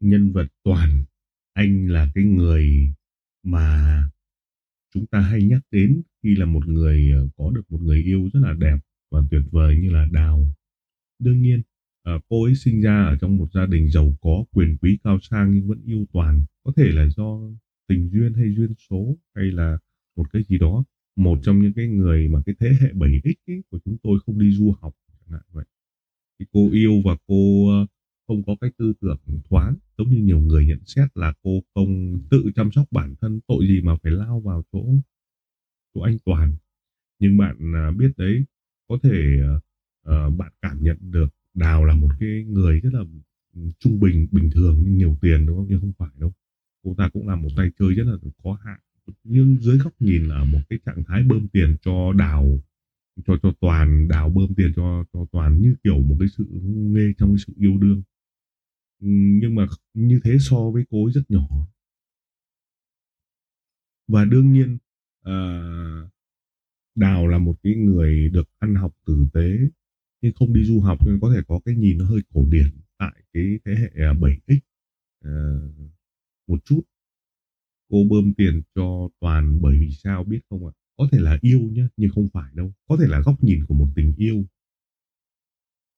nhân vật Toàn. Anh là cái người mà chúng ta hay nhắc đến khi là một người ờ, có được một người yêu rất là đẹp và tuyệt vời như là Đào. Đương nhiên, ờ, cô ấy sinh ra ở trong một gia đình giàu có, quyền quý cao sang nhưng vẫn yêu Toàn. Có thể là do tình duyên hay duyên số hay là một cái gì đó. Một trong những cái người mà cái thế hệ 7X ấy của chúng tôi không đi du học chẳng hạn vậy. Thì cô yêu và cô uh, không có cái tư tưởng thoáng giống như nhiều người nhận xét là cô không tự chăm sóc bản thân tội gì mà phải lao vào chỗ chỗ anh Toàn. Nhưng bạn à, biết đấy có thể uh, bạn cảm nhận được Đào là một cái người rất là trung bình bình thường nhưng nhiều tiền đúng không? Nhưng không phải đâu. Cô ta cũng là một tay chơi rất là khó hạn. Nhưng dưới góc nhìn là một cái trạng thái bơm tiền cho Đào cho cho toàn đào bơm tiền cho cho toàn như kiểu một cái sự nghe trong cái sự yêu đương nhưng mà như thế so với cô ấy rất nhỏ. Và đương nhiên à, đào là một cái người được ăn học tử tế nhưng không đi du học nên có thể có cái nhìn nó hơi cổ điển tại cái thế hệ à, 7x à, một chút. Cô bơm tiền cho toàn bởi vì sao biết không ạ? Có thể là yêu nhá nhưng không phải đâu. Có thể là góc nhìn của một tình yêu.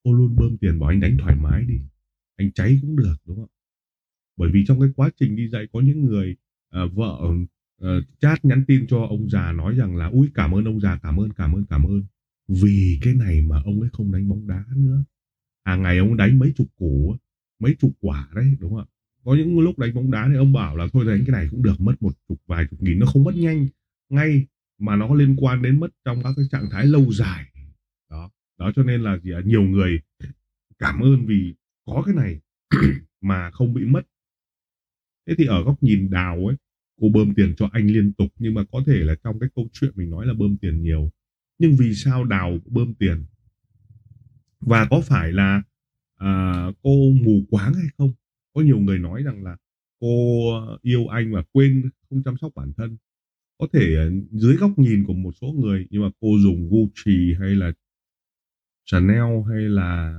Cô luôn bơm tiền bảo anh đánh thoải mái đi anh cháy cũng được đúng không? Bởi vì trong cái quá trình đi dạy có những người uh, vợ uh, chat nhắn tin cho ông già nói rằng là ui cảm ơn ông già cảm ơn cảm ơn cảm ơn. Vì cái này mà ông ấy không đánh bóng đá nữa. Hàng ngày ông đánh mấy chục củ mấy chục quả đấy đúng không ạ? có những lúc đánh bóng đá thì ông bảo là thôi đánh cái này cũng được mất một chục vài chục nghìn. Nó không mất nhanh ngay mà nó liên quan đến mất trong các cái trạng thái lâu dài. Đó. Đó cho nên là gì à, nhiều người cảm ơn vì có cái này mà không bị mất. Thế thì ở góc nhìn đào ấy cô bơm tiền cho anh liên tục nhưng mà có thể là trong cái câu chuyện mình nói là bơm tiền nhiều. Nhưng vì sao đào bơm tiền? Và có phải là à, cô mù quáng hay không? Có nhiều người nói rằng là cô yêu anh và quên không chăm sóc bản thân. Có thể à, dưới góc nhìn của một số người nhưng mà cô dùng Gucci hay là Chanel hay là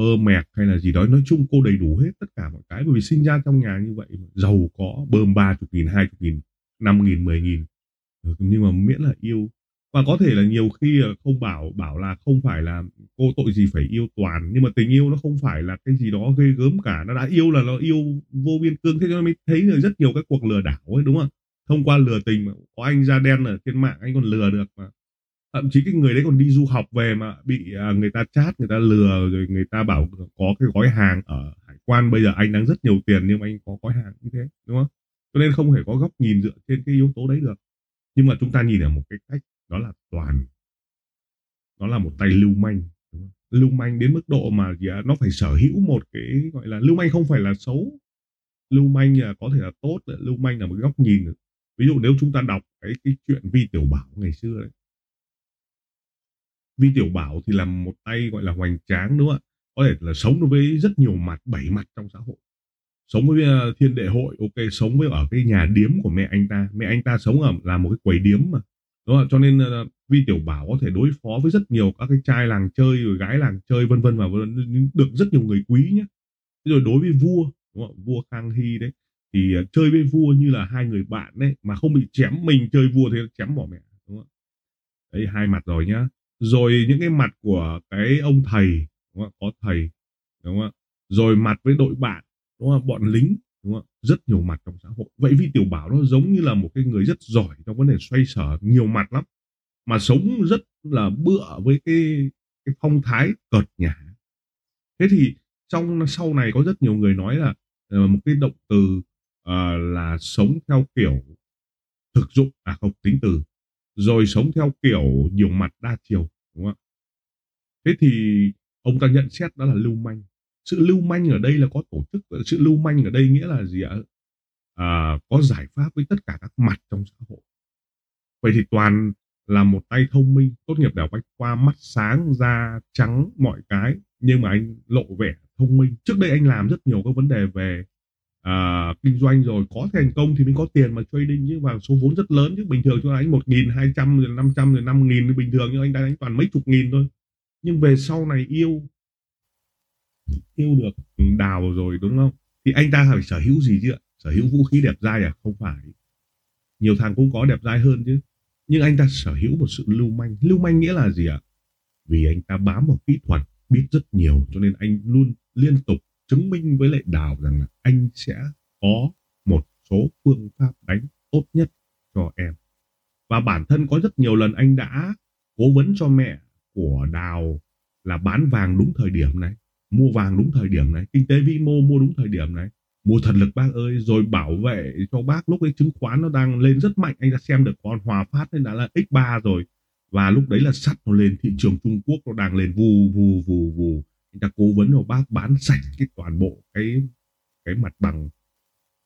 Hermes hay là gì đó. Nói chung cô đầy đủ hết tất cả mọi cái. Bởi vì sinh ra trong nhà như vậy giàu có, bơm ba chục nghìn, hai chục nghìn, năm nghìn, mười nghìn. Ừ, nhưng mà miễn là yêu. Và có thể là nhiều khi không bảo bảo là không phải là cô tội gì phải yêu toàn. Nhưng mà tình yêu nó không phải là cái gì đó ghê gớm cả. Nó đã yêu là nó yêu vô biên cương. Thế cho nên mới thấy là rất nhiều các cuộc lừa đảo ấy, đúng không? Thông qua lừa tình mà có anh da đen ở trên mạng, anh còn lừa được mà thậm chí cái người đấy còn đi du học về mà bị à, người ta chat người ta lừa rồi người ta bảo có cái gói hàng ở hải quan. Bây giờ anh đang rất nhiều tiền nhưng mà anh có gói hàng như thế đúng không? Cho nên không thể có góc nhìn dựa trên cái yếu tố đấy được. Nhưng mà chúng ta nhìn ở một cái cách đó là toàn. Nó là một tay lưu manh lưu manh đến mức độ mà gì nó phải sở hữu một cái gọi là lưu manh không phải là xấu. Lưu manh là có thể là tốt à, lưu manh là một cái góc nhìn. Ví dụ nếu chúng ta đọc cái cái chuyện vi tiểu bảo ngày xưa đấy vi tiểu bảo thì là một tay gọi là hoành tráng đúng không ạ? Có thể là sống với rất nhiều mặt bảy mặt trong xã hội. Sống với ờ, thiên đệ hội ok sống với ở cái nhà điếm của mẹ anh ta. Mẹ anh ta sống ở là một cái quầy điếm mà đúng không? cho nên uh, vi tiểu bảo có thể đối phó với rất nhiều các cái trai làng chơi rồi gái làng chơi vân vân và được rất nhiều người quý nhé rồi đối với vua đúng không? vua khang hy đấy thì uh, chơi với vua như là hai người bạn đấy mà không bị chém mình chơi vua thì chém bỏ mẹ đúng không đấy hai mặt rồi nhá rồi những cái mặt của cái ông thầy đúng không? có thầy đúng không rồi mặt với đội bạn đúng không bọn lính đúng không rất nhiều mặt trong xã hội. Vậy vì tiểu bảo nó giống như là một cái người rất giỏi trong vấn đề xoay sở nhiều mặt lắm. Mà sống rất là bựa với cái cái phong thái cợt nhả. Thế thì trong sau này có rất nhiều người nói là ờ, một cái động từ uh, là sống theo kiểu thực dụng à không tính từ rồi sống theo kiểu nhiều mặt đa chiều đúng không thế thì ông ta nhận xét đó là lưu manh. Sự lưu manh ở đây là có tổ chức sự lưu manh ở đây nghĩa là gì ạ? À, có giải pháp với tất cả các mặt trong xã hội. Vậy thì toàn là một tay thông minh tốt nghiệp đại học bách khoa mắt sáng da trắng mọi cái nhưng mà anh lộ vẻ thông minh. Trước đây anh làm rất nhiều các vấn đề về à, kinh doanh rồi có thành công thì mới có tiền mà trading chứ. Và số vốn rất lớn chứ. Bình thường cho anh một nghìn hai trăm rồi năm trăm rồi năm nghìn. Bình thường nhưng anh đang đánh toàn mấy chục nghìn thôi. Nhưng về sau này yêu yêu được đào rồi đúng không? Thì anh ta phải sở hữu gì chứ ạ? Sở hữu vũ khí đẹp dai à? Không phải. Nhiều thằng cũng có đẹp dai hơn chứ. Nhưng anh ta sở hữu một sự lưu manh. Lưu manh nghĩa là gì ạ? Vì anh ta bám vào kỹ thuật biết rất nhiều cho nên anh luôn liên tục chứng minh với lại đào rằng là anh sẽ có một số phương pháp đánh tốt nhất cho em. Và bản thân có rất nhiều lần anh đã cố vấn cho mẹ của đào là bán vàng đúng thời điểm này, mua vàng đúng thời điểm này, kinh tế vĩ mô mua đúng thời điểm này. Mua thật lực bác ơi, rồi bảo vệ cho bác lúc ấy chứng khoán nó đang lên rất mạnh, anh đã xem được con hòa phát nên đã là x3 rồi. Và lúc đấy là sắt nó lên, thị trường Trung Quốc nó đang lên vù vù vù vù anh ta cố vấn cho bác bán sạch cái toàn bộ cái cái mặt bằng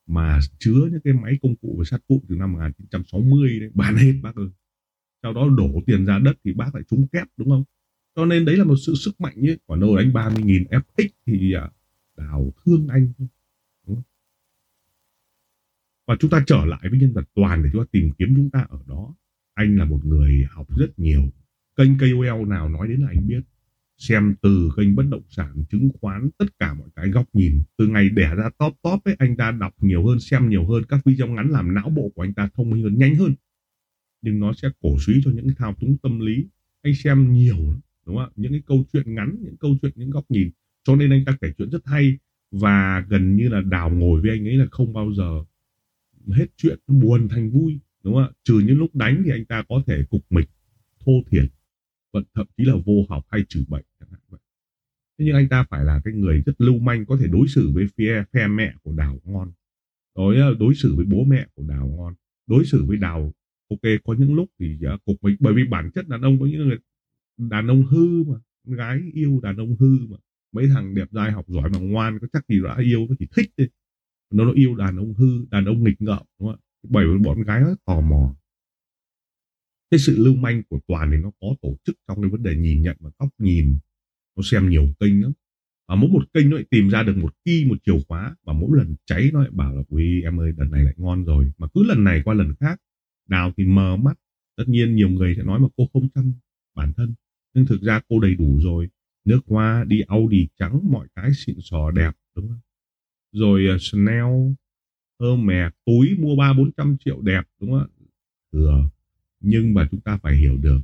mà chứa những cái máy công cụ và sắt vụn từ năm 1960 đấy bán hết bác ơi. Sau đó đổ tiền ra đất thì bác lại trúng kép đúng không? Cho nên đấy là một sự sức mạnh ấy. Còn đâu đánh 30.000 FX thì à, đào thương anh và chúng ta trở lại với nhân vật toàn để chúng ta tìm kiếm chúng ta ở đó. Anh là một người học rất nhiều. Kênh KOL nào nói đến là anh biết xem từ kênh bất động sản chứng khoán, tất cả mọi cái góc nhìn. Từ ngày đẻ ra top top ấy, anh ta đọc nhiều hơn, xem nhiều hơn, các video ngắn làm não bộ của anh ta thông minh hơn, nhanh hơn. Nhưng nó sẽ cổ suý cho những thao túng tâm lý. Anh xem nhiều đúng không ạ? Những cái câu chuyện ngắn, những câu chuyện, những góc nhìn. Cho nên anh ta kể chuyện rất hay. Và gần như là đào ngồi với anh ấy là không bao giờ hết chuyện buồn thành vui, đúng không ạ? Trừ những lúc đánh thì anh ta có thể cục mịch, thô thiển vẫn thậm chí là vô học hay trừ bệnh chẳng hạn vậy. Thế nhưng anh ta phải là cái người rất lưu manh có thể đối xử với phe phe mẹ của đào ngon. Đối đối xử với bố mẹ của đào ngon. Đối xử với đào ok có những lúc thì uh, cục mình bởi vì bản chất đàn ông có những người đàn ông hư mà gái yêu đàn ông hư mà. Mấy thằng đẹp trai học giỏi mà ngoan có chắc gì đã yêu nó chỉ thích thôi nó nó yêu đàn ông hư đàn ông nghịch ngợm đúng không ạ? Bởi vì bọn gái nó tò mò cái sự lưu manh của toàn thì nó có tổ chức trong cái vấn đề nhìn nhận và góc nhìn. Nó xem nhiều kênh lắm. Và mỗi một kênh nó lại tìm ra được một key một chìa khóa và mỗi lần cháy nó lại bảo là ui em ơi lần này lại ngon rồi. Mà cứ lần này qua lần khác đào thì mờ mắt. Tất nhiên nhiều người sẽ nói mà cô không chăm bản thân. Nhưng thực ra cô đầy đủ rồi. Nước hoa đi Audi trắng mọi cái xịn sò đẹp đúng không? Rồi uh, Chanel Hermes túi mua ba bốn trăm triệu đẹp đúng không ạ? Thừa nhưng mà chúng ta phải hiểu được,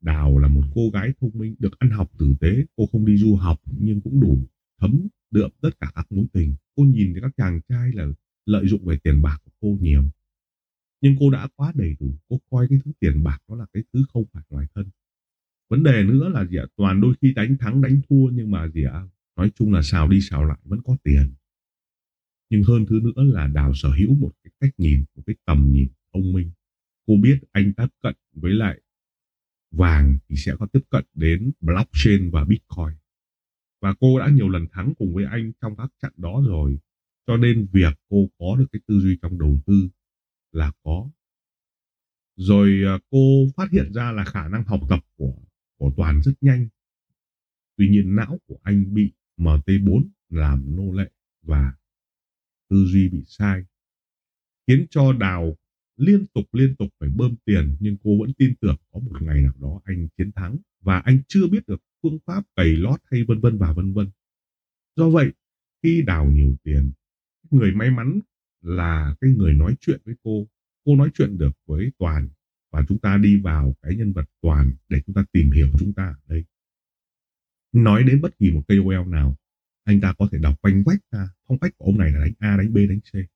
Đào là một cô gái thông minh, được ăn học tử tế. Cô không đi du học nhưng cũng đủ thấm đượm tất cả các mối tình. Cô nhìn thấy các chàng trai là lợi dụng về tiền bạc của cô nhiều. Nhưng cô đã quá đầy đủ. Cô coi cái thứ tiền bạc đó là cái thứ không phải ngoài thân. Vấn đề nữa là gì ạ? Toàn đôi khi đánh thắng, đánh thua nhưng mà gì ạ? Nói chung là xào đi xào lại vẫn có tiền. Nhưng hơn thứ nữa là đào sở hữu một cái cách nhìn, một cái tầm nhìn thông minh cô biết anh tiếp cận với lại vàng thì sẽ có tiếp cận đến blockchain và bitcoin. Và cô đã nhiều lần thắng cùng với anh trong các trận đó rồi. Cho nên việc cô có được cái tư duy trong đầu tư là có. Rồi à, cô phát hiện ra là khả năng học tập của của toàn rất nhanh. Tuy nhiên não của anh bị MT4 làm nô lệ và tư duy bị sai, khiến cho đào liên tục liên tục phải bơm tiền, nhưng cô vẫn tin tưởng có một ngày nào đó anh chiến thắng và anh chưa biết được phương pháp cày lót hay vân vân và vân vân. Do vậy, khi đào nhiều tiền, người may mắn là cái người nói chuyện với cô. Cô nói chuyện được với toàn và chúng ta đi vào cái nhân vật toàn để chúng ta tìm hiểu chúng ta ở đây. Nói đến bất kỳ một KOL nào, anh ta có thể đọc quanh quách ra. Phong cách của ông này là đánh A, đánh B, đánh C.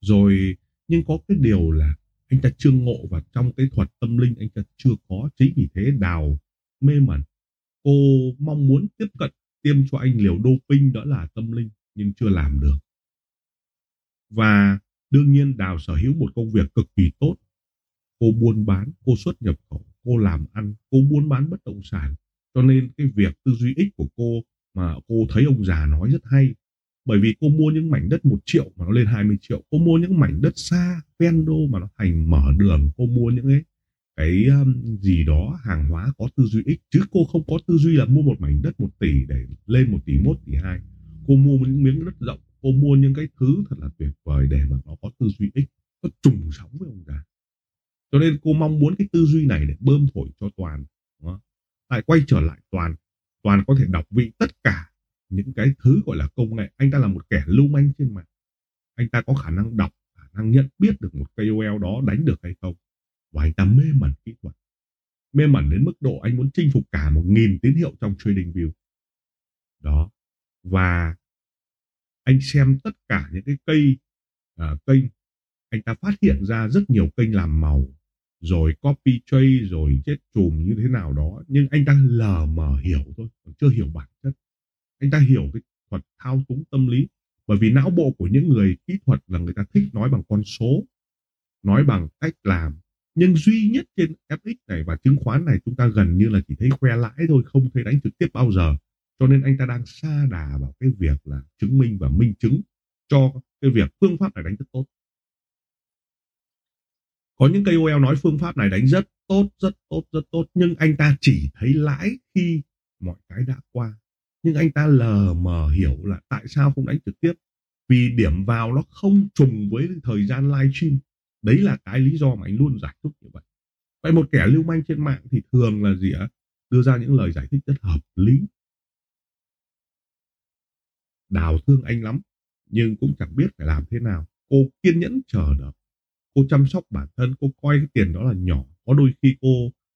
Rồi nhưng có cái điều là anh ta chưa ngộ và trong cái thuật tâm linh, anh ta chưa có, chính vì thế đào mê mẩn. Cô mong muốn tiếp cận, tiêm cho anh liều doping đó là tâm linh, nhưng chưa làm được. Và đương nhiên đào sở hữu một công việc cực kỳ tốt. Cô buôn bán, cô xuất nhập khẩu, cô làm ăn, cô buôn bán bất động sản. Cho nên cái việc tư duy ích của cô mà cô thấy ông già nói rất hay bởi vì cô mua những mảnh đất một triệu mà nó lên 20 triệu. Cô mua những mảnh đất xa ven đô mà nó thành mở đường. Cô mua những cái cái um, gì đó hàng hóa có tư duy ích chứ cô không có tư duy là mua một mảnh đất một tỷ để lên một tỷ 1 tỷ hai. Cô mua những miếng đất rộng. Cô mua những cái thứ thật là tuyệt vời để mà nó có tư duy ích nó trùng sóng với ông già. Cho nên cô mong muốn cái tư duy này để bơm thổi cho toàn lại quay trở lại toàn. Toàn có thể đọc vị tất cả những cái thứ gọi là công nghệ. Anh ta là một kẻ lưu manh trên mạng. Anh ta có khả năng đọc khả năng nhận biết được một KOL đó đánh được hay không. Và anh ta mê mẩn kỹ thuật. Mê mẩn đến mức độ anh muốn chinh phục cả một nghìn tín hiệu trong trading view. Đó. Và anh xem tất cả những cái cây uh, kênh anh ta phát hiện ra rất nhiều kênh làm màu rồi copy trade rồi chết chùm như thế nào đó. Nhưng anh ta lờ mờ hiểu thôi còn chưa hiểu bản chất anh ta hiểu cái thuật thao túng tâm lý, bởi vì não bộ của những người kỹ thuật là người ta thích nói bằng con số, nói bằng cách làm. Nhưng duy nhất trên FX này và chứng khoán này chúng ta gần như là chỉ thấy khoe lãi thôi, không thấy đánh trực tiếp bao giờ. Cho nên anh ta đang xa đà vào cái việc là chứng minh và minh chứng cho cái việc phương pháp này đánh rất tốt. Có những KOL nói phương pháp này đánh rất tốt rất tốt rất tốt, nhưng anh ta chỉ thấy lãi khi mọi cái đã qua nhưng anh ta lờ mờ hiểu là tại sao không đánh trực tiếp. Vì điểm vào nó không trùng với thời gian live stream đấy là cái lý do mà anh luôn giải thích như vậy. Vậy một kẻ lưu manh trên mạng thì thường là gì ạ? Đưa ra những lời giải thích rất hợp lý. Đào thương anh lắm, nhưng cũng chẳng biết phải làm thế nào. Cô kiên nhẫn chờ đợi. Cô chăm sóc bản thân, cô coi cái tiền đó là nhỏ. Có đôi khi cô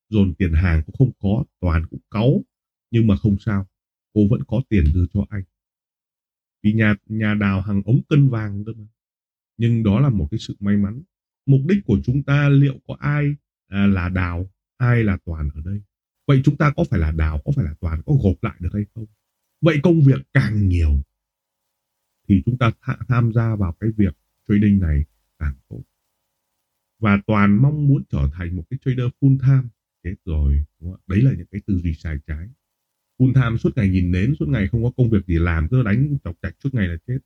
dồn tiền hàng cũng không có, toàn cũng cáu. Nhưng mà không sao cô vẫn có tiền đưa cho anh. Vì nhà nhà đào hàng ống cân vàng cơ mà. Nhưng đó là một cái sự may mắn. Mục đích của chúng ta liệu có ai à, là đào ai là toàn ở đây? Vậy chúng ta có phải là đào có phải là toàn có gộp lại được hay không? Vậy công việc càng nhiều thì chúng ta th- tham gia vào cái việc trading này càng tốt. Và toàn mong muốn trở thành một cái trader full time. Thế rồi đấy là những cái tư duy sai trái full time suốt ngày nhìn đến, suốt ngày không có công việc gì làm, cứ đánh chọc chạch suốt ngày là chết.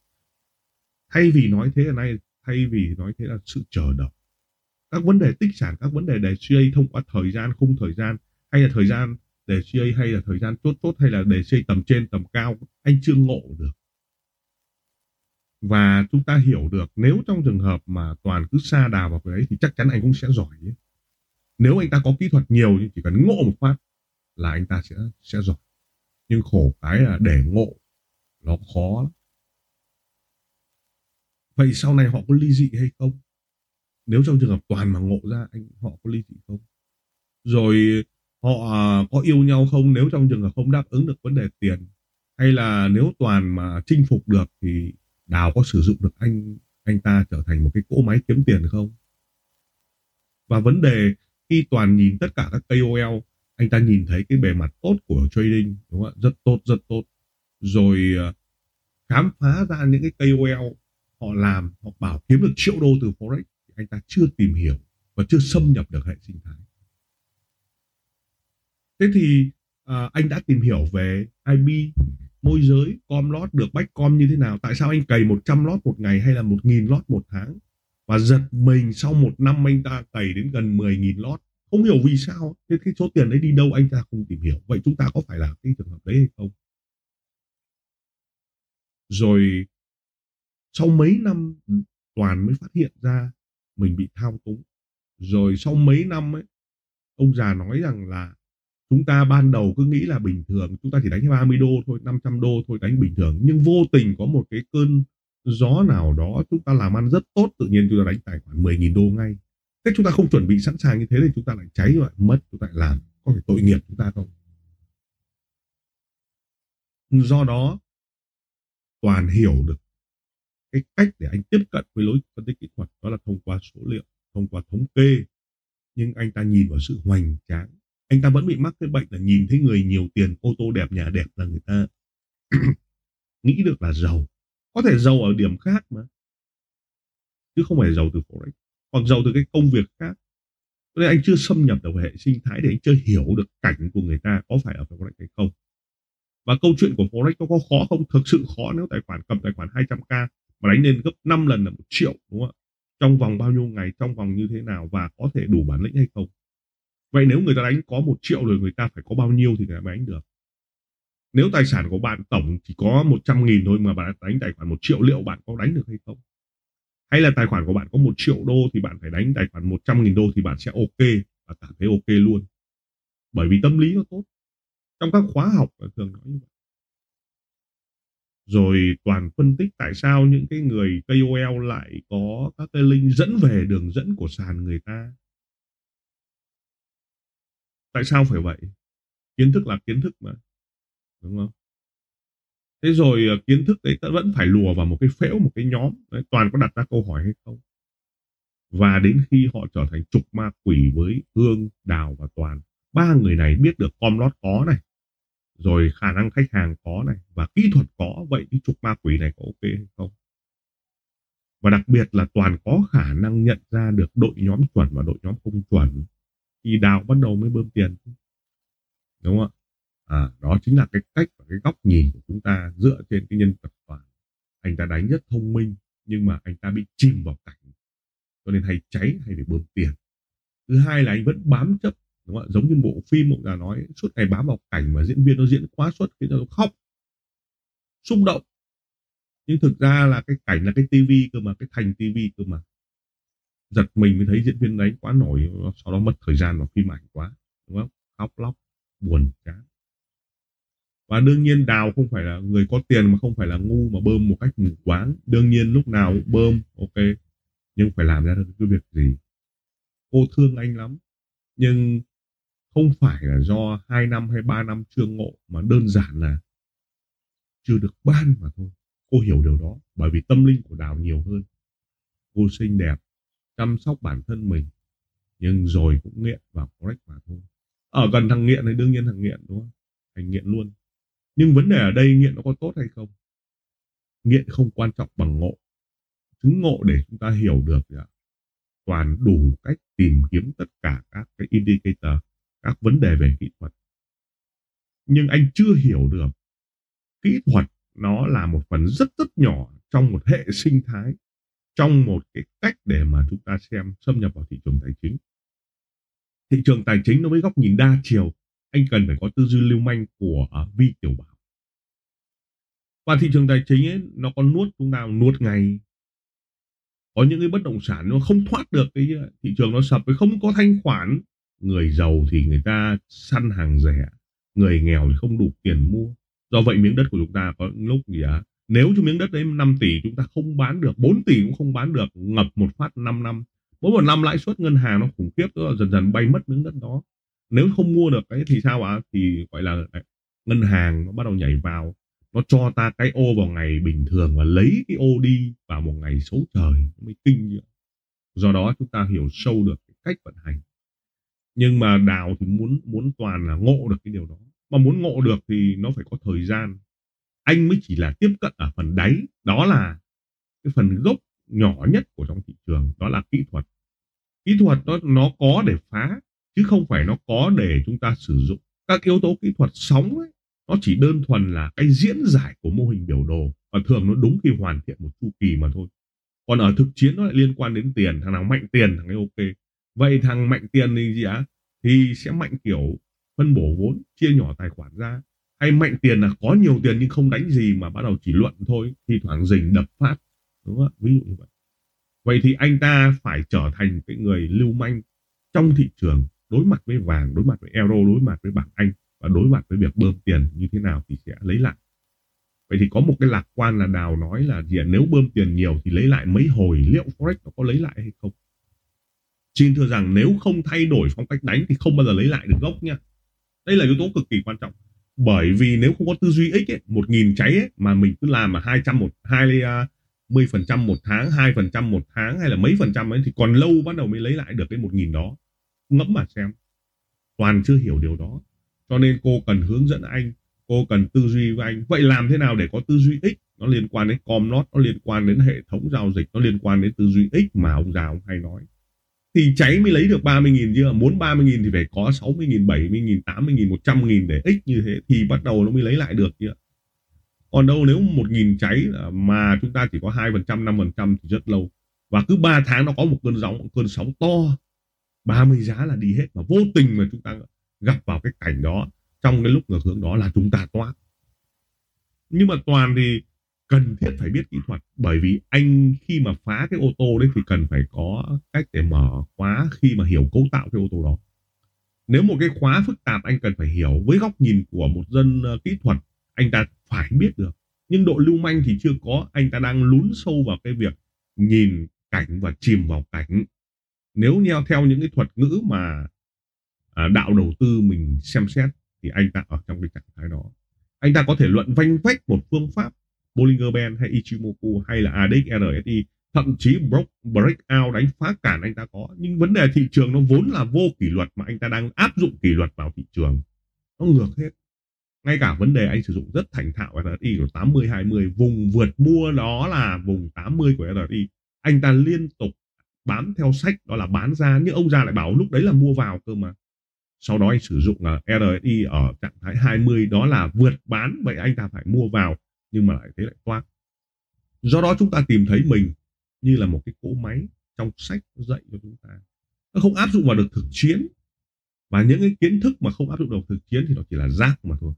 Thay vì nói thế là nay, thay vì nói thế là sự chờ đợi. Các vấn đề tích sản, các vấn đề để CA thông qua thời gian, khung thời gian, hay là thời gian để CA hay là thời gian tốt tốt hay là để CA tầm trên, tầm cao, anh chưa ngộ được. Và chúng ta hiểu được, nếu trong trường hợp mà toàn cứ xa đà vào cái đấy thì chắc chắn anh cũng sẽ giỏi ấy. nếu anh ta có kỹ thuật nhiều thì chỉ cần ngộ một phát là anh ta sẽ sẽ giỏi nhưng khổ cái là để ngộ, nó khó lắm. Vậy sau này họ có ly dị hay không? Nếu trong trường hợp toàn mà ngộ ra, anh họ có ly dị không? Rồi họ à, có yêu nhau không? Nếu trong trường hợp không đáp ứng được vấn đề tiền, hay là nếu toàn mà chinh phục được thì đào có sử dụng được anh anh ta trở thành một cái cỗ máy kiếm tiền không? Và vấn đề khi toàn nhìn tất cả các KOL anh ta nhìn thấy cái bề mặt tốt của trading đúng không ạ? Rất tốt rất tốt. Rồi ờ, khám phá ra những cái KOL họ làm họ bảo kiếm được triệu đô từ forex thì anh ta chưa tìm hiểu và chưa xâm nhập được hệ sinh thái. Thế thì à, anh đã tìm hiểu về IB môi giới com lót được bách com như thế nào? Tại sao anh cày 100 lót một ngày hay là 1.000 lót một tháng? Và giật mình sau một năm anh ta cày đến gần 10.000 lót không hiểu vì sao thế cái số tiền đấy đi đâu, anh ta không tìm hiểu. Vậy chúng ta có phải là cái trường hợp đấy hay không? Rồi sau mấy năm ừ, toàn mới phát hiện ra mình bị thao túng. Rồi sau mấy năm ấy, ông già nói rằng là chúng ta ban đầu cứ nghĩ là bình thường, chúng ta chỉ đánh 30 đô thôi 500 đô thôi đánh bình thường. Nhưng vô tình có một cái cơn gió nào đó, chúng ta làm ăn rất tốt, tự nhiên chúng ta đánh tài khoản 10.000 đô ngay thế chúng ta không chuẩn bị sẵn sàng như thế thì chúng ta lại cháy lại mất, chúng ta lại làm, có phải tội nghiệp chúng ta không do đó, toàn hiểu được cái cách để anh tiếp cận với lối phân tích kỹ thuật, đó là thông qua số liệu, thông qua thống kê. Nhưng anh ta nhìn vào sự hoành tráng. Anh ta vẫn bị mắc cái bệnh là nhìn thấy người nhiều tiền, ô tô đẹp, nhà đẹp là người ta nghĩ được là giàu. Có thể giàu ở điểm khác mà. Chứ không phải giàu từ forex hoặc giàu từ cái công việc khác. Nên anh chưa xâm nhập được hệ sinh thái để anh chưa hiểu được cảnh của người ta có phải ở forex hay không. Và câu chuyện của forex nó có khó không? Thực sự khó nếu tài khoản cầm tài khoản 200k mà đánh lên gấp 5 lần là một triệu, đúng không ạ? Trong vòng bao nhiêu ngày, trong vòng như thế nào và có thể đủ bản lĩnh hay không? Vậy nếu người ta đánh có một triệu rồi người ta phải có bao nhiêu thì người ta mới đánh được? Nếu tài sản của bạn tổng chỉ có 100 nghìn thôi mà bạn đánh tài khoản một triệu, liệu bạn có đánh được hay không? Hay là tài khoản của bạn có một triệu đô thì bạn phải đánh tài khoản 100 nghìn đô thì bạn sẽ ok và cảm thấy ok luôn. Bởi vì tâm lý nó tốt. Trong các khóa học thường nói như vậy. Rồi toàn phân tích tại sao những cái người KOL lại có các cái link dẫn về đường dẫn của sàn người ta. Tại sao phải vậy? Kiến thức là kiến thức mà, đúng không? Thế rồi ờ, kiến thức đấy vẫn phải lùa vào một cái phễu một cái nhóm. Đấy, toàn có đặt ra câu hỏi hay không? Và đến khi họ trở thành trục ma quỷ với hương đào và toàn ba người này biết được com lót có này rồi khả năng khách hàng có này và kỹ thuật có vậy thì trục ma quỷ này có ok hay không? Và đặc biệt là toàn có khả năng nhận ra được đội nhóm chuẩn và đội nhóm không chuẩn. Thì đào bắt đầu mới bơm tiền. Đúng không ạ? À, đó chính là cái cách và cái góc nhìn của chúng ta dựa trên cái nhân vật toàn anh ta đánh rất thông minh nhưng mà anh ta bị chìm vào cảnh. Cho nên hay cháy hay phải bơm tiền. Thứ hai là anh vẫn bám chấp đúng không? giống như bộ phim ông già nói suốt ngày bám vào cảnh mà diễn viên nó diễn quá suốt khiến nó khóc xúc động. Nhưng thực ra là cái cảnh là cái tivi cơ mà cái thành tivi cơ mà. Giật mình mới thấy diễn viên đấy quá nổi sau đó mất thời gian vào phim ảnh quá đúng không? Khóc lóc buồn chán và đương nhiên đào không phải là người có tiền mà không phải là ngu mà bơm một cách mù quáng. Đương nhiên lúc nào cũng bơm, ok, nhưng phải làm ra được cái việc gì? Cô thương anh lắm, nhưng không phải là do hai năm hay ba năm chưa ngộ, mà đơn giản là chưa được ban mà thôi. Cô hiểu điều đó, bởi vì tâm linh của đào nhiều hơn. Cô xinh đẹp, chăm sóc bản thân mình, nhưng rồi cũng nghiện vào forex mà thôi. Ở gần thằng nghiện thì đương nhiên thằng nghiện, đúng không? Thành nghiện luôn nhưng vấn đề ở đây nghiện nó có tốt hay không? Nghiện không quan trọng bằng ngộ. Chứng ngộ để chúng ta hiểu được ạ, toàn đủ cách tìm kiếm tất cả các cái indicator, các vấn đề về kỹ thuật. Nhưng anh chưa hiểu được, kỹ thuật nó là một phần rất rất nhỏ trong một hệ sinh thái, trong một cái cách để mà chúng ta xem xâm nhập vào thị trường tài chính. Thị trường tài chính nó với góc nhìn đa chiều, anh cần phải có tư duy lưu manh của ờ, vi tiểu bản và thị trường tài chính ấy, nó còn nuốt chúng ta nuốt ngày có những cái bất động sản nó không thoát được cái thị trường nó sập với không có thanh khoản. Người giàu thì người ta săn hàng rẻ người nghèo thì không đủ tiền mua. Do vậy miếng đất của chúng ta có lúc gì á nếu cho miếng đất đấy 5 tỷ chúng ta không bán được 4 tỷ cũng không bán được ngập một phát 5 năm. Mỗi một năm lãi suất ngân hàng nó khủng khiếp đó, dần dần bay mất miếng đất đó. Nếu không mua được cái thì sao ạ? Thì gọi là ngân hàng nó bắt đầu nhảy vào nó cho ta cái ô vào ngày bình thường và lấy cái ô đi vào một ngày xấu trời nó mới kinh như do đó chúng ta hiểu sâu được cái cách vận hành. Nhưng mà đào thì muốn muốn toàn là ngộ được cái điều đó. Mà muốn ngộ được thì nó phải có thời gian. Anh mới chỉ là tiếp cận ở phần đáy. Đó là cái phần gốc nhỏ nhất của trong thị trường đó là kỹ thuật. Kỹ thuật nó nó có để phá chứ không phải nó có để chúng ta sử dụng các yếu tố kỹ thuật sóng ấy, nó chỉ đơn thuần là cái diễn giải của mô hình biểu đồ, và thường nó đúng khi hoàn thiện một chu kỳ mà thôi. Còn ở thực chiến nó lại liên quan đến tiền, thằng nào mạnh tiền thằng ấy ok. Vậy thằng mạnh tiền thì gì á? Thì sẽ mạnh kiểu phân bổ vốn, chia nhỏ tài khoản ra. Hay mạnh tiền là có nhiều tiền nhưng không đánh gì mà bắt đầu chỉ luận thôi thì thoảng rình đập phát. Đúng không ví dụ như vậy. Vậy thì anh ta phải trở thành cái người lưu manh trong thị trường, đối mặt với vàng, đối mặt với euro, đối mặt với bảng anh và đối mặt với việc bơm tiền như thế nào thì sẽ lấy lại. Vậy thì có một cái lạc quan là đào nói là gì nếu bơm tiền nhiều thì lấy lại mấy hồi liệu forex nó có lấy lại hay không? Xin thưa rằng nếu không thay đổi phong cách đánh thì không bao giờ lấy lại được gốc nha. Đây là yếu tố cực kỳ quan trọng. Bởi vì nếu không có tư duy ích ấy, một nghìn cháy ấy, mà mình cứ làm mà hai trăm một hai à, mươi phần trăm một tháng hai phần trăm một tháng hay là mấy phần trăm ấy thì còn lâu bắt đầu mới lấy lại được cái một nghìn đó. Ngẫm mà xem. Toàn chưa hiểu điều đó cho nên cô cần hướng dẫn anh cô cần tư duy với anh. Vậy làm thế nào để có tư duy ích nó liên quan đến com nó liên quan đến hệ thống giao dịch nó liên quan đến tư duy ích mà ông già ông hay nói. Thì cháy mới lấy được 30.000 chứ muốn 30.000 thì phải có 60.000, 70.000, 80.000, 100.000 để ích như thế thì bắt đầu nó mới lấy lại được chứ. Còn đâu nếu 1.000 cháy mà chúng ta chỉ có 2%, 5% thì rất lâu. Và cứ 3 tháng nó có một cơn sóng, một cơn sóng to. 30 giá là đi hết mà vô tình mà chúng ta gặp vào cái cảnh đó, trong cái lúc ngược hướng đó là chúng ta toát nhưng mà toàn thì cần thiết phải biết kỹ thuật, bởi vì anh khi mà phá cái ô tô đấy thì cần phải có cách để mở khóa khi mà hiểu cấu tạo cái ô tô đó. Nếu một cái khóa phức tạp, anh cần phải hiểu với góc nhìn của một dân ờ, kỹ thuật, anh ta phải biết được. Nhưng độ lưu manh thì chưa có, anh ta đang lún sâu vào cái việc nhìn cảnh và chìm vào cảnh. Nếu theo theo những cái thuật ngữ mà à, đạo đầu tư mình xem xét thì anh ta ở trong cái trạng thái đó. Anh ta có thể luận vanh vách một phương pháp Bollinger Band hay Ichimoku hay là ADX RSI thậm chí broke, breakout đánh phá cản anh ta có. Nhưng vấn đề thị trường nó vốn là vô kỷ luật mà anh ta đang áp dụng kỷ luật vào thị trường. Nó ngược hết. Ngay cả vấn đề anh sử dụng rất thành thạo RSI của 80 20 vùng vượt mua đó là vùng 80 của RSI anh ta liên tục bám theo sách đó là bán ra nhưng ông già lại bảo lúc đấy là mua vào cơ mà sau đó anh sử dụng là RSI ở trạng thái 20 đó là vượt bán, vậy anh ta phải mua vào, nhưng mà lại thế lại toang do đó chúng ta tìm thấy mình như là một cái cỗ máy trong sách dạy cho chúng ta. Nó không áp dụng vào được thực chiến, và những cái kiến thức mà không áp dụng được thực chiến thì nó chỉ là rác mà thôi.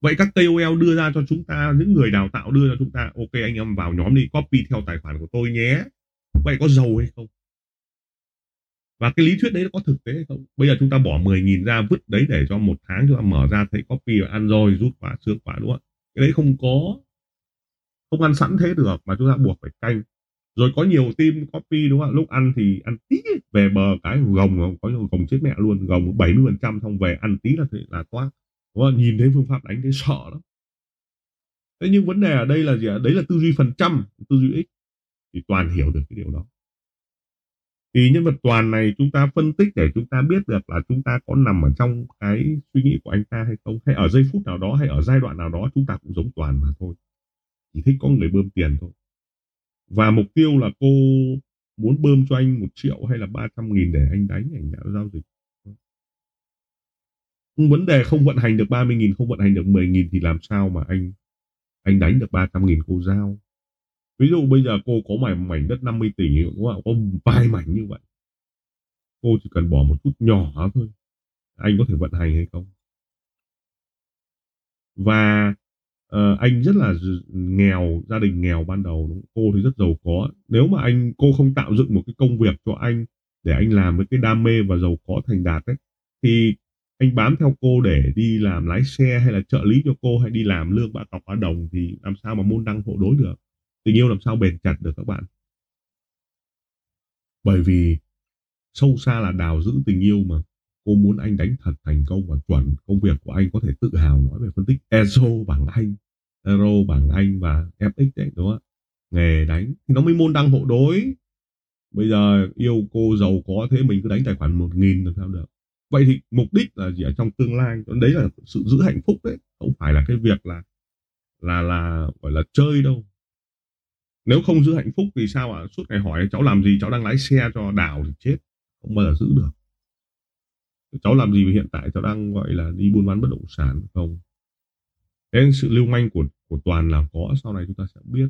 Vậy các KOL đưa ra cho chúng ta, những người đào tạo đưa cho chúng ta, ok, anh em vào nhóm đi, copy theo tài khoản của tôi nhé. Vậy có giàu hay không? Và cái lý thuyết đấy nó có thực tế hay không? Bây giờ chúng ta bỏ 10.000 ra, vứt đấy để cho một tháng chúng ta mở ra thấy copy và ăn rồi rút quả, sướng quả, đúng không cái đấy không có, không ăn sẵn thế được mà chúng ta buộc phải canh. Rồi có nhiều team copy, đúng không lúc ăn thì ăn tí, về bờ cái gồng, có nhiều gồng chết mẹ luôn, gồng 70 phần trăm xong về ăn tí là là toát. Đúng không? nhìn thấy phương pháp đánh thấy sợ lắm. Thế nhưng vấn đề ở đây là gì ạ? Đấy là tư duy phần trăm, tư duy x. Thì toàn hiểu được cái điều đó thì nhân vật toàn này chúng ta phân tích để chúng ta biết được là chúng ta có nằm ở trong cái suy nghĩ của anh ta hay không? Hay ở giây phút nào đó, hay ở giai đoạn nào đó chúng ta cũng giống toàn mà thôi. Chỉ thích có người bơm tiền thôi. Và mục tiêu là cô muốn bơm cho anh một triệu hay là ba trăm nghìn để anh đánh anh đã giao dịch. Vấn đề không vận hành được 30 nghìn, không vận hành được 10 nghìn thì làm sao mà anh anh đánh được 300 nghìn cô giao? Ví dụ bây giờ cô có mảnh mảnh đất 50 tỷ đúng không? có vài mảnh như vậy. Cô chỉ cần bỏ một chút nhỏ thôi. Anh có thể vận hành hay không? Và uh, anh rất là nghèo gia đình nghèo ban đầu đúng cô thì rất giàu có. Nếu mà anh cô không tạo dựng một cái công việc cho anh để anh làm với cái đam mê và giàu có thành đạt ấy thì anh bám theo cô để đi làm lái xe hay là trợ lý cho cô hay đi làm lương bạ cọc hóa đồng thì làm sao mà môn đăng hộ đối được? Tình yêu làm sao bền chặt được các bạn? Bởi vì sâu xa là đào giữ tình yêu mà. Cô muốn anh đánh thật thành công và chuẩn công việc của anh có thể tự hào nói về phân tích ESO bằng anh, Euro bằng anh và FX đấy, đúng không nghề đánh thì nó mới môn đăng hộ đối. Bây giờ yêu cô giàu có thế mình cứ đánh tài khoản một nghìn làm sao được? Vậy thì mục đích là gì ở trong tương lai? Đấy là sự giữ hạnh phúc đấy. Không phải là cái việc là là là, gọi là chơi đâu nếu không giữ hạnh phúc thì sao ạ? À? suốt ngày hỏi cháu làm gì, cháu đang lái xe cho đảo thì chết, không bao giờ giữ được. Cháu làm gì hiện tại cháu đang, gọi là, đi buôn bán bất động sản không? Thế sự lưu manh của của toàn là có, sau này chúng ta sẽ biết.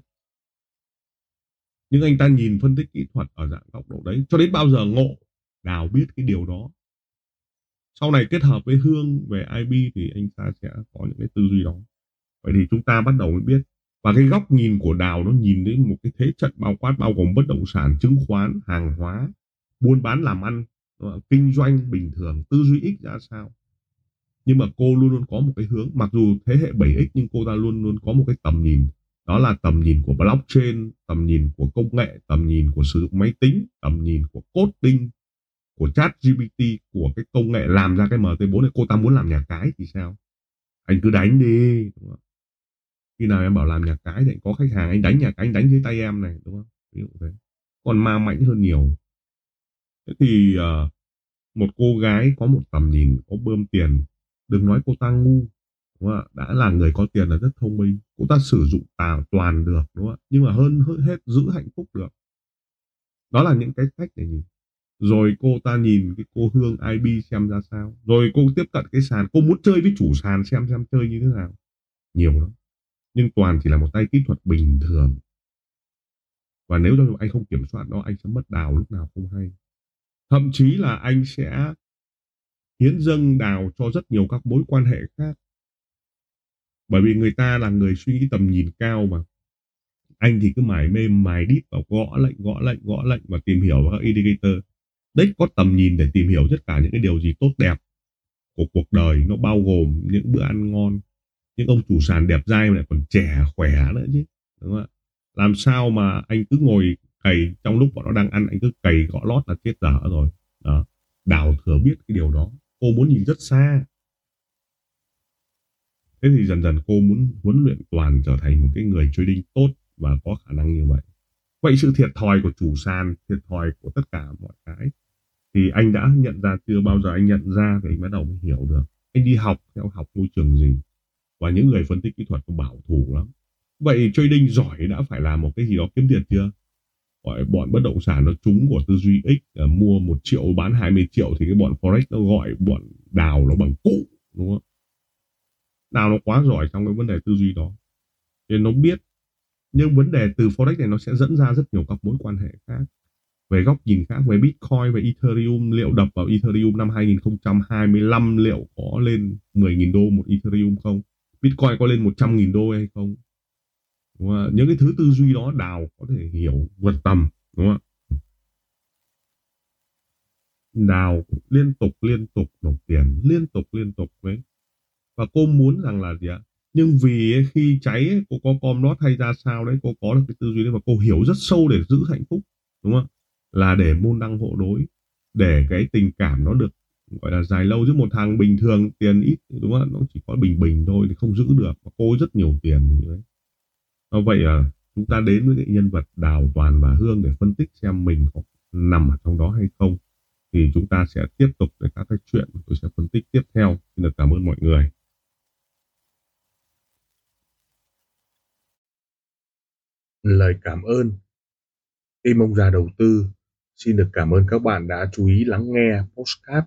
Nhưng anh ta nhìn phân tích kỹ thuật ở dạng góc độ đấy, cho đến bao giờ ngộ đào biết cái điều đó. Sau này kết hợp với hương, về IB thì anh ta sẽ có những cái tư duy đó. Vậy thì chúng ta bắt đầu mới biết và cái góc nhìn của đào nó nhìn đến một cái thế trận bao quát bao gồm bất động sản, chứng khoán, hàng hóa, buôn bán làm ăn ờ, kinh doanh bình thường, tư duy x ra sao. Nhưng mà cô luôn luôn có một cái hướng, mặc dù thế hệ 7x nhưng cô ta luôn luôn có một cái tầm nhìn. Đó là tầm nhìn của blockchain, tầm nhìn của công nghệ, tầm nhìn của sử dụng máy tính, tầm nhìn của coding, của chat GPT của cái công nghệ làm ra cái MT4 này. Cô ta muốn làm nhà cái thì sao? Anh cứ đánh đi, đúng không? Khi nào em bảo làm nhà cái thì có khách hàng anh đánh nhà cái anh đánh dưới tay em này đúng không? Ví dụ thế. Còn ma mạnh hơn nhiều. Thế thì uh, một cô gái có một tầm nhìn có bơm tiền đừng nói cô ta ngu đúng không? đã là người có tiền là rất thông minh. Cô ta sử dụng tào toàn được đúng không? nhưng mà hơn hết giữ hạnh phúc được. Đó là những cái cách để nhìn. Rồi cô ta nhìn cái cô Hương IB xem ra sao. Rồi cô tiếp cận cái sàn cô muốn chơi với chủ sàn xem xem chơi như thế nào. Nhiều lắm nhưng toàn chỉ là một tay kỹ thuật bình thường. Và nếu cho anh không kiểm soát nó anh sẽ mất đào lúc nào không hay. Thậm chí là anh sẽ hiến dâng đào cho rất nhiều các mối quan hệ khác. Bởi vì người ta là người suy nghĩ tầm nhìn cao mà. Anh thì cứ mải mê mài đít vào gõ lệnh gõ lệnh gõ lệnh và tìm hiểu các indicator. Đấy, có tầm nhìn để tìm hiểu tất cả những cái điều gì tốt đẹp của cuộc đời. Nó bao gồm những bữa ăn ngon những ông chủ sàn đẹp dai mà lại còn trẻ, khỏe nữa chứ, đúng không ạ? Làm sao mà anh cứ ngồi cày, trong lúc bọn nó đang ăn, anh cứ cày gõ lót là chết dở rồi. Đó, đào thừa biết cái điều đó, cô muốn nhìn rất xa. Thế thì dần dần cô muốn huấn luyện toàn trở thành một cái người trading tốt và có khả năng như vậy. Vậy sự thiệt thòi của chủ sàn, thiệt thòi của tất cả mọi cái, thì anh đã nhận ra chưa? Bao giờ anh nhận ra thì anh bắt đầu mới hiểu được. Anh đi học theo học môi trường gì? Và những người phân tích kỹ thuật cũng bảo thủ lắm. Vậy trading giỏi đã phải làm một cái gì đó kiếm tiền chưa? Gọi bọn bất động sản nó trúng của tư duy X à, mua một triệu bán 20 triệu thì cái bọn forex nó gọi bọn đào nó bằng cụ đúng không? Đào nó quá giỏi trong cái vấn đề tư duy đó. Nên nó biết. Nhưng vấn đề từ forex này nó sẽ dẫn ra rất nhiều các mối quan hệ khác. Về góc nhìn khác về Bitcoin về Ethereum liệu đập vào Ethereum năm 2025 liệu có lên 10.000 đô một Ethereum không? Bitcoin có lên 100.000 đô hay không? Đúng không? những cái thứ tư duy đó đào có thể hiểu vượt tầm đúng không đào liên tục liên tục nộp tiền liên tục liên tục đấy. Và cô muốn rằng là gì ạ? Nhưng vì khi cháy ấy, cô có com lót hay ra sao đấy cô có được cái tư duy đấy và cô hiểu rất sâu để giữ hạnh phúc đúng không là để môn đăng hộ đối để cái tình cảm nó được gọi là dài lâu giữa một thằng bình thường, tiền ít, đúng không nó chỉ có bình bình thôi thì không giữ được mà cô rất nhiều tiền như đấy vậy à chúng ta đến với cái nhân vật đào toàn và hương để phân tích xem mình có nằm ở trong đó hay không. Thì chúng ta sẽ tiếp tục với các cái chuyện tôi sẽ phân tích tiếp theo. Xin được cảm ơn mọi người. Lời cảm ơn. Tim ông già đầu tư, xin được cảm ơn các bạn đã chú ý lắng nghe postcard